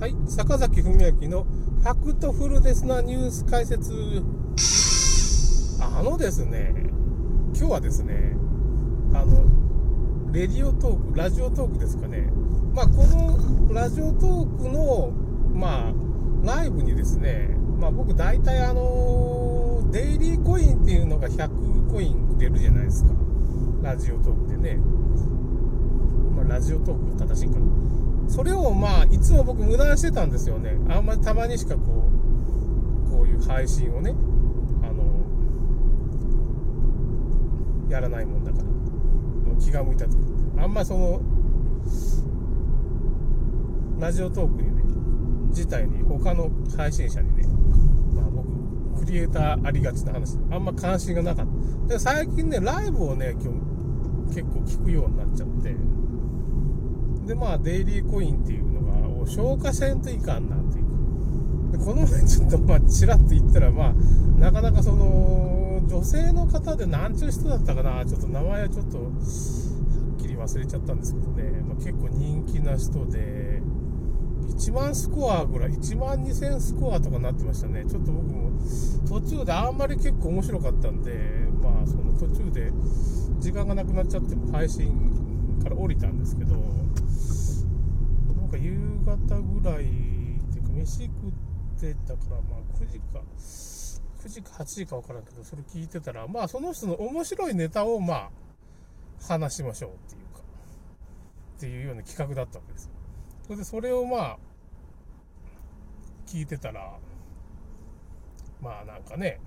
はい、坂崎文明のファクトフルですなニュース解説。あのですね、今日はですね、あの、レディオトーク、ラジオトークですかね。まあ、このラジオトークの、まあ、ライブにですね、まあ、僕大体あの、デイリーコインっていうのが100コインくれるじゃないですか。ラジオトークでね。まあ、ラジオトーク正しいかな。それをまあ、いつも僕無駄してたんですよね。あんまりたまにしかこう、こういう配信をね、あの、やらないもんだから。もう気が向いたとあんまその、ラジオトークにね、自体に他の配信者にね、まあ僕、クリエイターありがちな話、あんま関心がなかった。で、最近ね、ライブをね、今日結構聞くようになっちゃって、で、まあ、デイリーコインっていうのが、消化せんといかんなっていう。で、この前ちょっと、まあ、ちらっと言ったら、まあ、なかなかその、女性の方で何ちゅう人だったかな、ちょっと名前はちょっと、はっきり忘れちゃったんですけどね、まあ、結構人気な人で、1万スコアぐらい、1万2000スコアとかなってましたね。ちょっと僕も途中であんまり結構面白かったんで、まあその途中で時間がなくなっちゃっても配信から降りたんですけど、方ぐらいっていうか飯食ってたから、まあ9時か、9時か8時か分からんけど、それ聞いてたら、まあその人の面白いネタをまあ話しましょうっていうか、っていうような企画だったわけですよ。それでそれをまあ、聞いてたら、まあなんかね、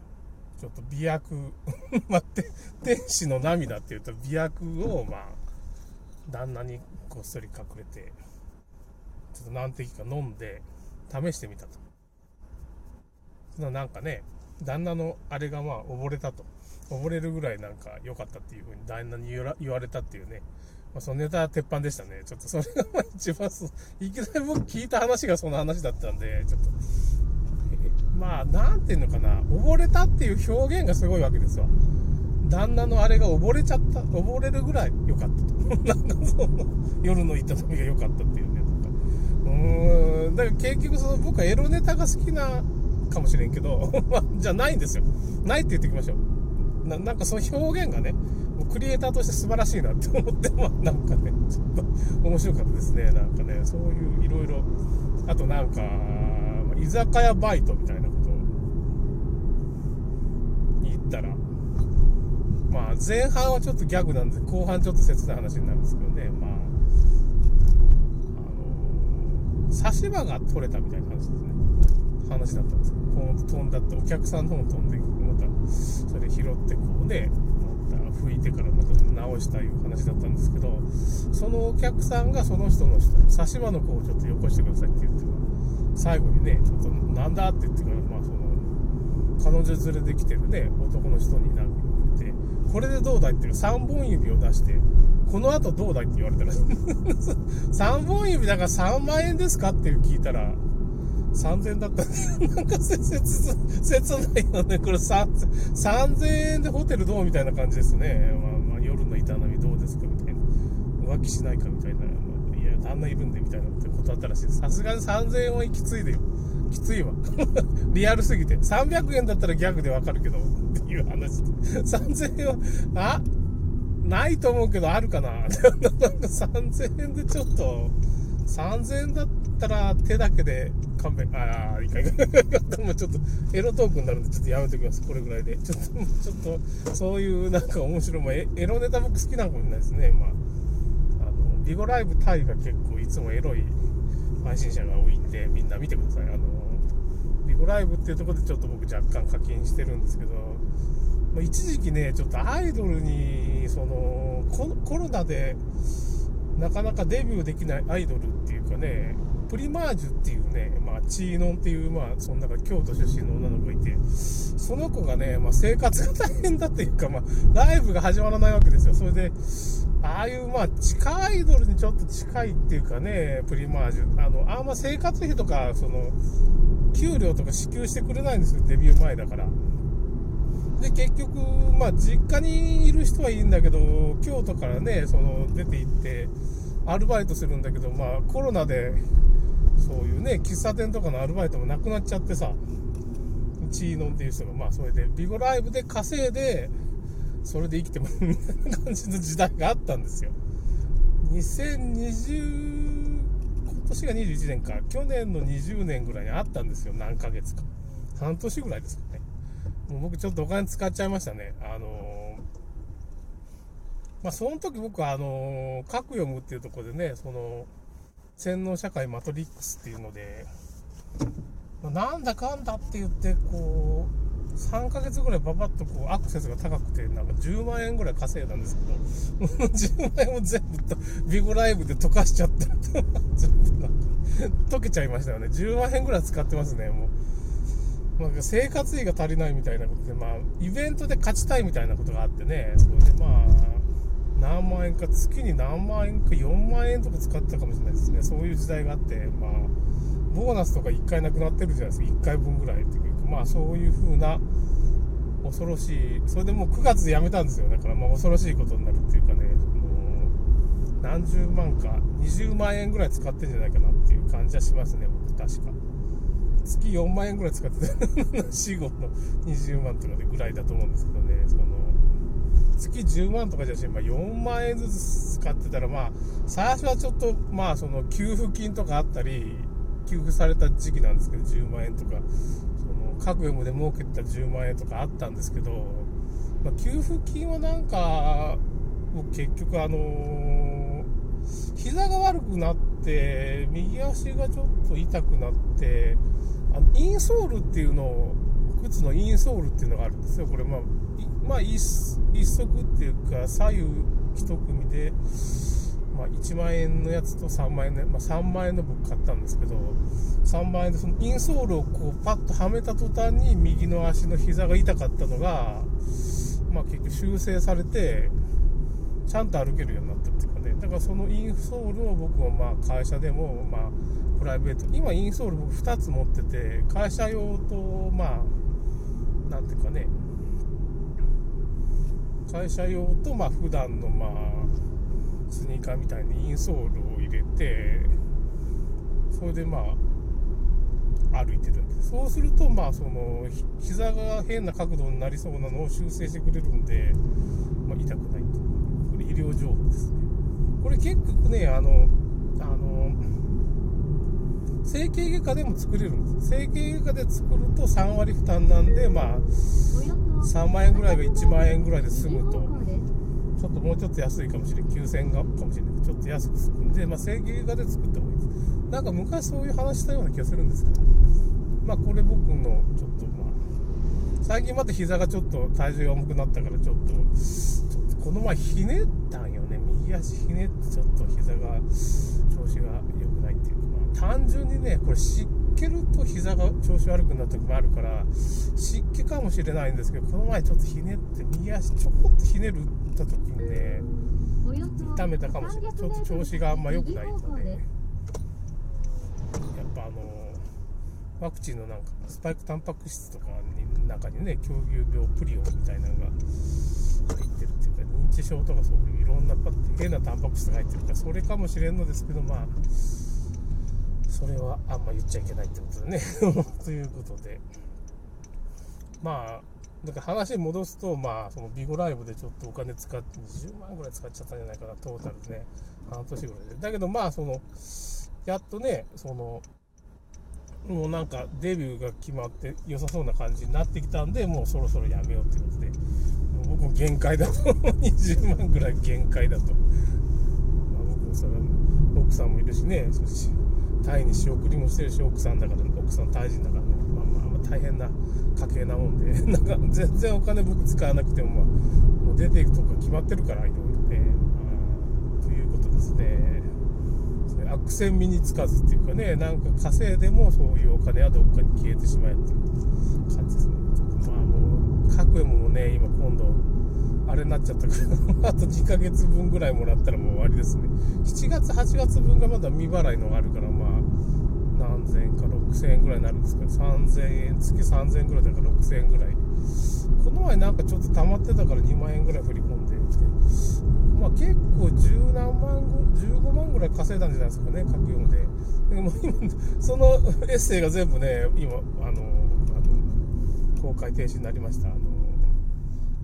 ちょっと美薬、まあ、て天使の涙っていうと美薬をまあ、旦那にこっそり隠れて、ちょっと何滴か飲んで試してみたと。そのなんかね、旦那のあれがまあ溺れたと。溺れるぐらいなんか良かったっていうふうに旦那に言われたっていうね。まあ、そのネタは鉄板でしたね。ちょっとそれがまあ一番そ、いきなり僕聞いた話がその話だったんで、ちょっと、まあ、なんていうのかな、溺れたっていう表現がすごいわけですわ。旦那のあれが溺れちゃった、溺れるぐらい良かったと。なんかその、夜の営みが良かったっていう、うん、だから結局その僕はエロネタが好きなかもしれんけど、じゃないんですよ。ないって言ってきましょう。ななんかその表現がね、もうクリエイターとして素晴らしいなって思って、ま あなんかね、ちょっと面白かったですね。なんかね、そういういろいろ、あとなんか、居酒屋バイトみたいなことに言ったら、まあ前半はちょっとギャグなんで、後半ちょっと切ない話になるんですけどね、まあ、差し歯が取れたみたいな話ですね。話だったんですよ。こう飛んだってお客さんの方飛んで、またそれ拾ってこうね、また拭いてからまた直したいう話だったんですけど、そのお客さんがその人の人、差し歯の子をちょっとよこしてくださいって言って、最後にね、ちょっとなんだって言ってから、まあその、彼女連れで来てるね、男の人になんか言われて、これでどうだいっていう3本指を出して、この後どうだいって言われたら、3本指だから3万円ですかって聞いたら、3000だったん、なんか切、切ないよね。これ3000、円でホテルどうみたいな感じですね。まあまあ夜の営みどうですかみたいな。浮気しないかみたいな。いや、旦那いるんでみたいなってことあったらしいです。さすがに3000円はきついでよ。きついわ。リアルすぎて。300円だったらギャグでわかるけど、っていう話。3000円は、あないと思うけど、あるかな なんか3000円でちょっと、3000円だったら手だけで勘弁、ああ、いいかいか。もちょっとエロトークになるんでちょっとやめときます。これぐらいで。ちょっと、ちょっと、そういうなんか面白い、まあ、エロネタ僕好きなのかもしれないですね。まあ、あの、ビゴライブタイが結構いつもエロい配信者が多いんで、みんな見てください。あの、ビゴライブっていうところでちょっと僕若干課金してるんですけど、ま、一時期ね、ちょっとアイドルに、その、コロナで、なかなかデビューできないアイドルっていうかね、プリマージュっていうね、まあ、チーノンっていう、まあ、その中京都出身の女の子がいて、その子がね、まあ、生活が大変だっていうか、まあ、ライブが始まらないわけですよ。それで、ああいう、まあ、地下アイドルにちょっと近いっていうかね、プリマージュ。あの、あんま生活費とか、その、給料とか支給してくれないんですよ、デビュー前だから。で、結局、まあ、実家にいる人はいいんだけど、京都からね、その、出て行って、アルバイトするんだけど、まあ、コロナで、そういうね喫茶店とかのアルバイトもなくなっちゃってさチーノンっていう人がまあそれでビゴライブで稼いでそれで生きてもみたいな感じの時代があったんですよ。2020今年が21年か。去年の20年ぐらいにあったんですよ。何ヶ月か。半年ぐらいですかね。もう僕ちょっとお金使っちゃいましたねあの、まあその時僕はあのー、核読むっていうところでねその洗脳社会マトリックスっていうので、ま、なんだかんだって言ってこう3ヶ月ぐらいババッとこうアクセスが高くて、なんか10万円ぐらい稼いだんですけど、10万円を全部ビゴライブで溶かしちゃった全部なんか溶けちゃいましたよね。10万円ぐらい使ってますね、もう。まあ、生活費が足りないみたいなことで、まあ、イベントで勝ちたいみたいなことがあってね、それでまあ、何万円か、月に何万円か4万円とか使ってたかもしれないですね。そういう時代があって、まあ、ボーナスとか1回なくなってるじゃないですか。1回分ぐらいっていうまあそういう風な恐ろしい、それでもう9月で辞めたんですよ。だからまあ恐ろしいことになるっていうかね、もう何十万か、20万円ぐらい使ってんじゃないかなっていう感じはしますね、僕確か。月4万円ぐらい使ってた、死後の20万とかでぐらいだと思うんですけどね、その、月10万とかじゃし、まあ、4万円ずつ使ってたら、まあ、最初はちょっと、まあ、その、給付金とかあったり、給付された時期なんですけど、10万円とか、その各読むで儲けてた10万円とかあったんですけど、まあ、給付金はなんか、結局あのー、膝が悪くなって、右足がちょっと痛くなって、あのインソールっていうのを、靴のインソールっていうのがあるんですよ。これまあ、まあ一、一足っていうか、左右一組で、まあ、1万円のやつと3万円の、まあ、3万円の僕買ったんですけど、3万円でそのインソールをこうパッとはめた途端に右の足の膝が痛かったのが、まあ、結局修正されて、ちゃんと歩けるようになったっていうかね、だからそのインソールを僕はまあ会社でも、まあ、プライベート、今インソール僕2つ持ってて、会社用と、まあ、なんていうかね、会社用と、まあ、普段の、まあ、スニーカーみたいにインソールを入れてそれでまあ歩いてるんでそうするとまあその膝が変な角度になりそうなのを修正してくれるんで、まあ、痛くないと。医療情報ですね。これ結構ねあのあの整形外科でも作れるんです。整形外科で作ると3割負担なんでまあ3万円ぐらいが1万円ぐらいで済むと。ちょっともうちょっと安いかもしれん。9000円がかもしれないちょっと安く作るんで、まあ、整形画で作った方がいいです。なんか昔そういう話したような気がするんですけどまあこれ僕のちょっとまあ最近また膝がちょっと体重が重くなったからちょっとこの前ひねったんよね。右足ひねってちょっと膝が調子が良くないっていうか、単純にねこれ湿気ると膝が調子悪くなった時もあるから湿気かもしれないんですけどこの前ちょっとひねって右足ちょこっとひねるった時にね痛めたかもしれない。ちょっと調子があんま良くないので。やっぱあのワクチンのなんかスパイクタンパク質とかに中にね狂牛病プリオンみたいなのが入ってる認知症とかそういういろんな変なタンパク質が入ってるからそれかもしれんのですけどまあそれはあんま言っちゃいけないってことでね ということでまあだから話戻すと、まあ、そのビゴライブでちょっとお金使って、20万ぐらい使っちゃったんじゃないかな、トータルでね。半年ぐらいで。だけど、まあ、その、やっとね、その、もうなんかデビューが決まって良さそうな感じになってきたんで、もうそろそろやめようってことで、僕も限界だと、20万ぐらい限界だと。まあ、僕もそれ奥さんもいるしね、タイに仕送りもしてるし、奥さんだから、奥さんタイ人だからね、まあまあ、大変な。家計なもんで、なんか全然お金僕使わなくても、まあ、もう出ていくとか決まってるから、いろいろね。ということですね。悪戦身につかずっていうかね、なんか稼いでもそういうお金はどっかに消えてしまえっていう感じですね。まあもう、各もね、今今度、あれになっちゃったから あと2ヶ月分ぐらいもらったらもう終わりですね。7月、8月分がまだ未払いのがあるから、まあ、何千円か6000円ぐらいになるんですけど3000円月3000円ぐらいだから6000円ぐらい。この前なんかちょっと溜まってたから2万円ぐらい振り込んでまあ結構十何万15万ぐらい稼いだんじゃないですかね書き読んで。でも今そのエッセイが全部ね今あのあの公開停止になりました。あの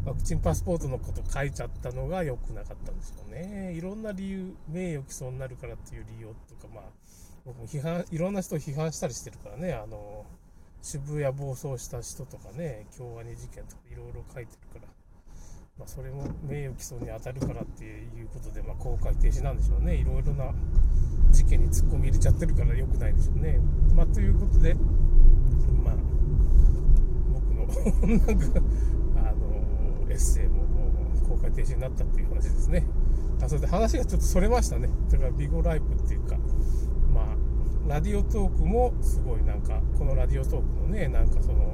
ワクチンパスポートのこと書いちゃったのが良くなかったんでしょうね。いろんな理由名誉毀損になるからっていう理由とかまあ僕も批判いろんな人を批判したりしてるからね。あの渋谷暴走した人とかね京アニ事件とかいろいろ書いてるから。まあ、それも名誉毀損に当たるからっていうことで、まあ、公開停止なんでしょうね、いろいろな事件に突っ込み入れちゃってるから良くないでしょうね。まあ、ということで、まあ、僕の なんか、ッセイももう公開停止になったっていう話ですね。あそれで話がちょっとそれましたね。だから、ビゴライフっていうか、まあ、ラディオトークもすごいなんか、このラディオトークのね、なんかその、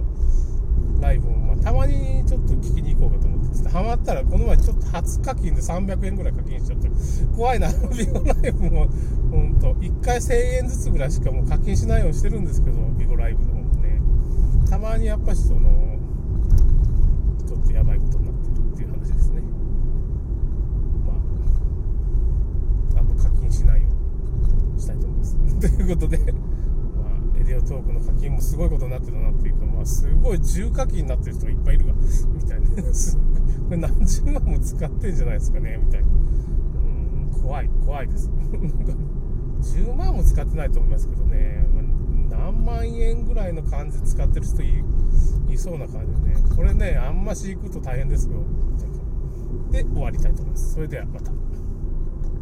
ライブも、まあ、たまにちょっと聞きに行こうかと思って、ハマったら、この前ちょっと初課金で300円ぐらい課金しちゃって、怖いな、ビゴライブも、ほんと、1回1000円ずつぐらいしかもう課金しないようにしてるんですけど、ビゴライブの方もね、たまにやっぱしその、ちょっとやばいことになってるっていう話ですね。まあ、あんま課金しないようにしたい とい。うことで、まレディオトークの課金もすごいことになってるなっていうか、まあ、すごい重課金になってる人がいっぱいいるが、みたいな。これ何十万も使ってんじゃないですかね、みたいな。うん、怖い、怖いです。なんか、10万も使ってないと思いますけどね、ま、何万円ぐらいの感じで使ってる人いいそうな感じでね、これね、あんまし行くと大変ですよ。で、終わりたいと思います。それではまた。